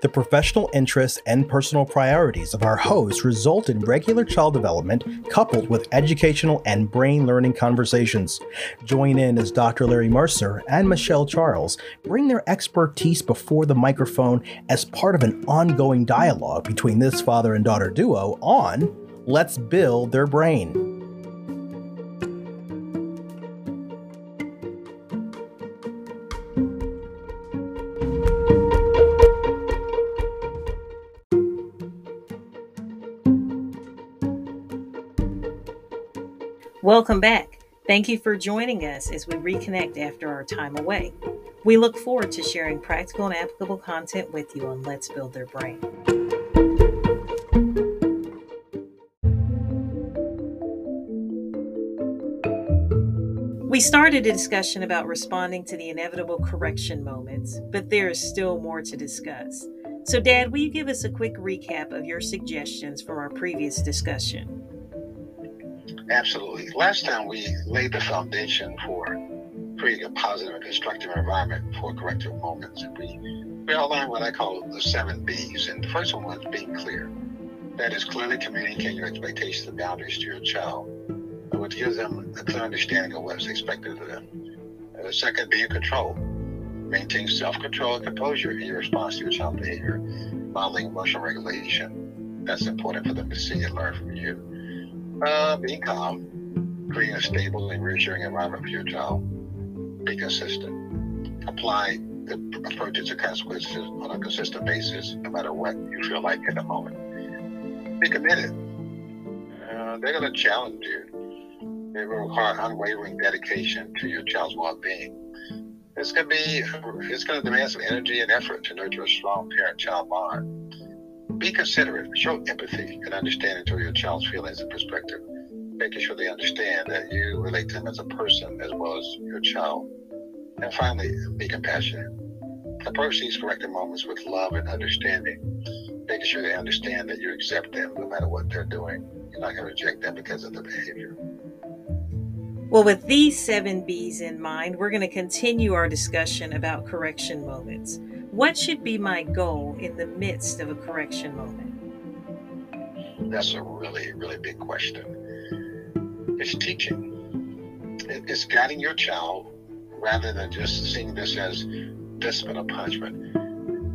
The professional interests and personal priorities of our hosts result in regular child development coupled with educational and brain learning conversations. Join in as Dr. Larry Mercer and Michelle Charles bring their expertise before the microphone as part of an ongoing dialogue between this father and daughter duo on Let's Build Their Brain. Welcome back. Thank you for joining us as we reconnect after our time away. We look forward to sharing practical and applicable content with you on Let's Build Their Brain. We started a discussion about responding to the inevitable correction moments, but there is still more to discuss. So, Dad, will you give us a quick recap of your suggestions from our previous discussion? Absolutely. Last time we laid the foundation for creating a positive and constructive environment for corrective moments. We, we outlined what I call the seven B's. And the first one was being clear. That is clearly communicating your expectations and boundaries to your child, which gives them a clear understanding of what's expected of them. Uh, second, being in control. Maintain self-control and composure in your response to your child's behavior, modeling emotional regulation. That's important for them to see and learn from you. Uh, be calm, create a stable and reassuring environment for your child. Be consistent. Apply the approaches and consequences on a consistent basis, no matter what you feel like in the moment. Be committed. Uh, they're going to challenge you. They will require unwavering dedication to your child's well-being. It's going to be, it's going to demand some energy and effort to nurture a strong parent-child bond be considerate, show empathy and understanding to your child's feelings and perspective, making sure they understand that you relate to them as a person as well as your child. And finally, be compassionate. Approach these corrective moments with love and understanding, making sure they understand that you accept them no matter what they're doing. You're not going to reject them because of their behavior. Well, with these seven B's in mind, we're going to continue our discussion about correction moments. What should be my goal in the midst of a correction moment? That's a really, really big question. It's teaching, it's guiding your child rather than just seeing this as discipline or punishment.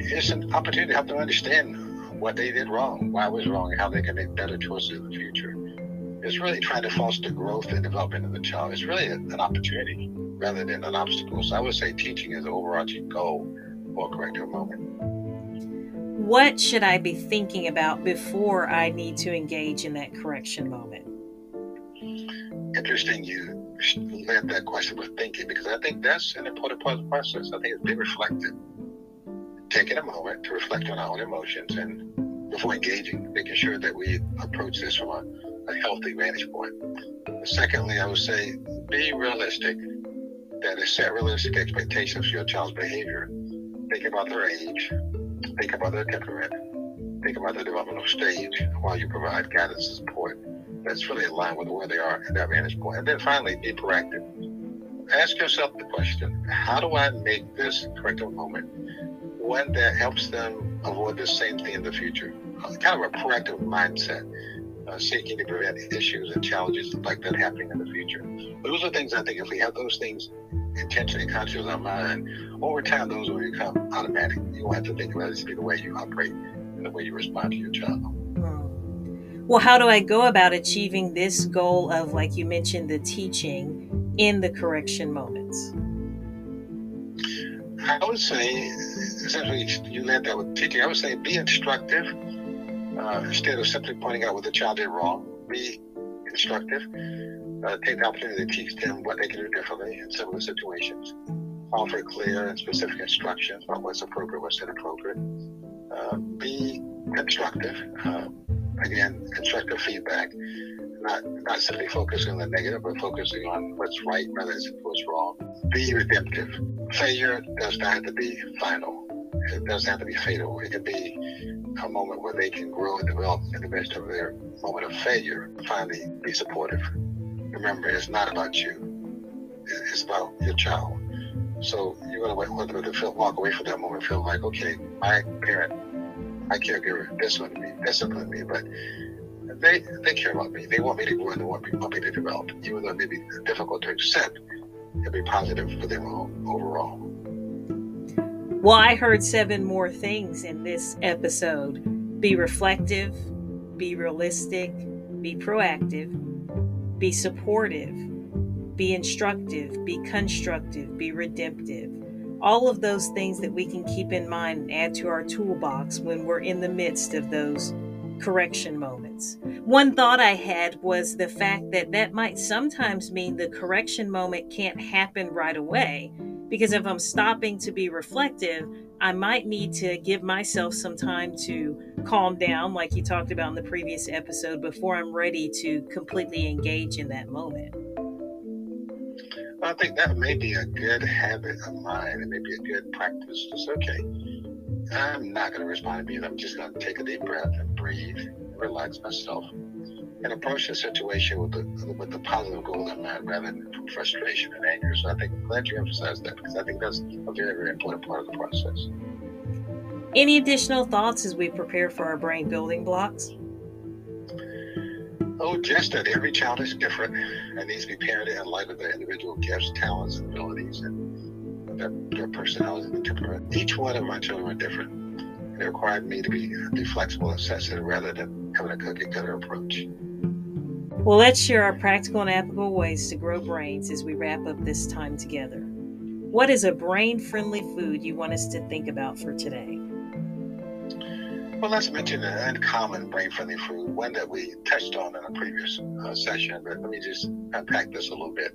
It's an opportunity to help them understand what they did wrong, why it was wrong, and how they can make better choices in the future. It's really trying to foster growth and development of the child. It's really an opportunity rather than an obstacle. So I would say teaching is the overarching goal for a corrective moment. What should I be thinking about before I need to engage in that correction moment? Interesting you led that question with thinking because I think that's an important part of the process. I think it's being reflective. Taking a moment to reflect on our own emotions and before engaging, making sure that we approach this from a a healthy vantage point. Secondly, I would say be realistic. That is, set realistic expectations for your child's behavior. Think about their age. Think about their temperament. Think about their developmental stage while you provide guidance and support. That's really aligned with where they are at that vantage point. And then finally, be proactive. Ask yourself the question how do I make this corrective moment one that helps them avoid the same thing in the future? Kind of a proactive mindset uh, seeking to prevent issues and challenges like that happening in the future. Those are things I think if we have those things intentionally conscious our mind, over time those will become automatic. You don't have to think about it. It's be the way you operate and the way you respond to your child. Hmm. Well, how do I go about achieving this goal of, like you mentioned, the teaching in the correction moments? I would say, essentially, you led that with teaching. I would say be instructive uh, instead of simply pointing out what the child did wrong, be instructive. Uh, take the opportunity to teach them what they can do differently in similar situations. Offer clear and specific instructions about what's appropriate, what's inappropriate. Uh, be constructive. Uh, again, constructive feedback. Not not simply focusing on the negative, but focusing on what's right rather than what's wrong. Be redemptive. Failure does not have to be final. It doesn't have to be fatal. It can be a moment where they can grow and develop in the midst of their moment of failure. Finally, be supportive. Remember, it's not about you. It's about your child. So you're going to want them to feel, walk away from that moment, feel like, okay, my parent my caregiver disciplined me, disciplined me, but they they care about me. They want me to grow and they want me, want me to develop, even though it may be difficult to accept. It'll be positive for them all, overall. Well, I heard seven more things in this episode. Be reflective, be realistic, be proactive, be supportive, be instructive, be constructive, be redemptive. All of those things that we can keep in mind and add to our toolbox when we're in the midst of those correction moments. One thought I had was the fact that that might sometimes mean the correction moment can't happen right away. Because if I'm stopping to be reflective, I might need to give myself some time to calm down, like you talked about in the previous episode, before I'm ready to completely engage in that moment. I think that may be a good habit of mine. It may be a good practice. It's okay. I'm not going to respond to me. I'm just going to take a deep breath and breathe, relax myself, and approach the situation with the with the positive goal in mind rather than from frustration and anger. So I think I'm glad you emphasized that because I think that's a very very important part of the process. Any additional thoughts as we prepare for our brain building blocks? Oh, just that every child is different and needs to be parented in light of their individual gifts, talents, and abilities, and their, their personalities and temperament. Each one of my children are different. It required me to be, be flexible and sensitive rather than having a cookie cutter approach. Well, let's share our practical and applicable ways to grow brains as we wrap up this time together. What is a brain friendly food you want us to think about for today? Well, let's mention an uncommon brain-friendly food, one that we touched on in a previous uh, session, but let me just unpack this a little bit.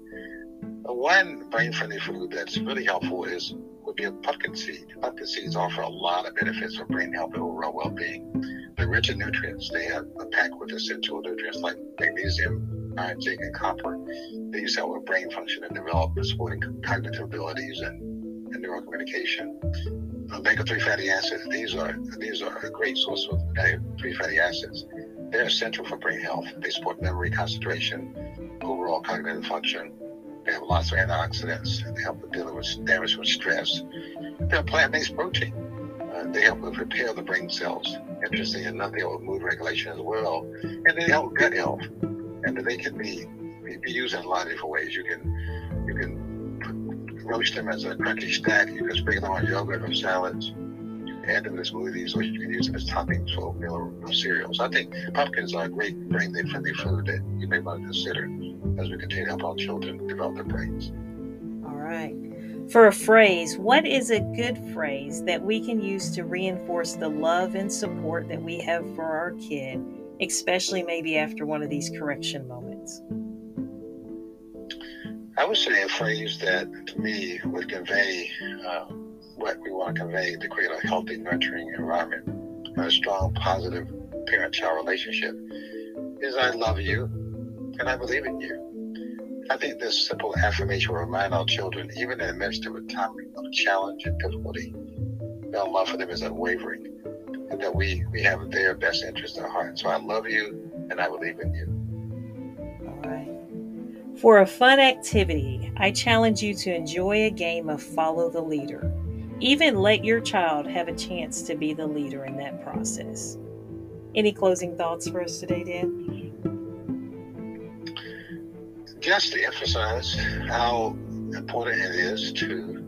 One brain-friendly food that's really helpful is would be a pumpkin seed. Pumpkin seeds offer a lot of benefits for brain health and overall well-being. They're rich in nutrients. They have a packed with essential nutrients like magnesium, iron, zinc, and copper. These help with brain function and development, supporting cognitive abilities and, and neurocommunication omega-3 fatty acids. These are these are a great source of omega-3 fatty acids. They're essential for brain health. They support memory, concentration, overall cognitive function. They have lots of antioxidants. And they help with dealing with damage from stress. They're plant-based protein. Uh, they help with repair the brain cells. Interesting enough, they help mood regulation as well, and they help gut health. And they can be be used in a lot of different ways. You can you can roast them as a crunchy snack. You can sprinkle them on yogurt or salads. You can add them to smoothies, or you can use them as toppings for oatmeal or cereals. I think pumpkins are a great brain friendly food that you may want to consider as we continue to help our children develop their brains. All right. For a phrase, what is a good phrase that we can use to reinforce the love and support that we have for our kid, especially maybe after one of these correction moments? I would say a phrase that to me would convey uh, what we want to convey to create a healthy, nurturing environment, a strong, positive parent child relationship is I love you and I believe in you. I think this simple affirmation will remind our children, even in the midst of a time of challenge and difficulty, that our love for them is unwavering and that we, we have their best interest at heart. So I love you and I believe in you. All right. For a fun activity, I challenge you to enjoy a game of Follow the Leader. Even let your child have a chance to be the leader in that process. Any closing thoughts for us today, Dan? Just to emphasize how important it is to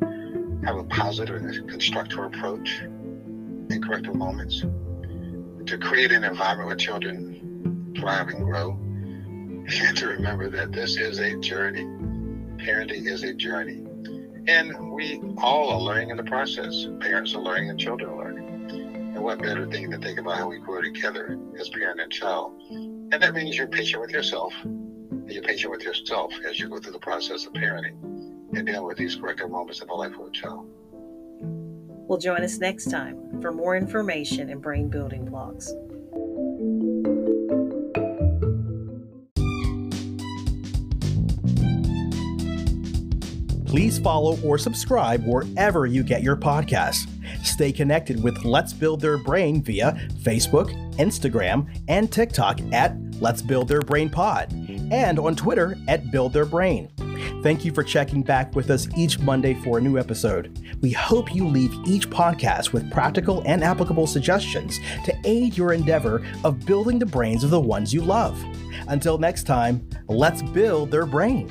have a positive and constructive approach in corrective moments, to create an environment where children thrive and grow and to remember that this is a journey. Parenting is a journey. And we all are learning in the process. Parents are learning and children are learning. And what better thing to think about how we grow together as parent and child. And that means you're patient with yourself. And you're patient with yourself as you go through the process of parenting and dealing with these corrective moments in the life of a child. Well, join us next time for more information and brain building blocks. please follow or subscribe wherever you get your podcasts. Stay connected with Let's Build Their Brain via Facebook, Instagram, and TikTok at Let's Build Their Brain Pod, and on Twitter at Build Their Brain. Thank you for checking back with us each Monday for a new episode. We hope you leave each podcast with practical and applicable suggestions to aid your endeavor of building the brains of the ones you love. Until next time, let's build their brain.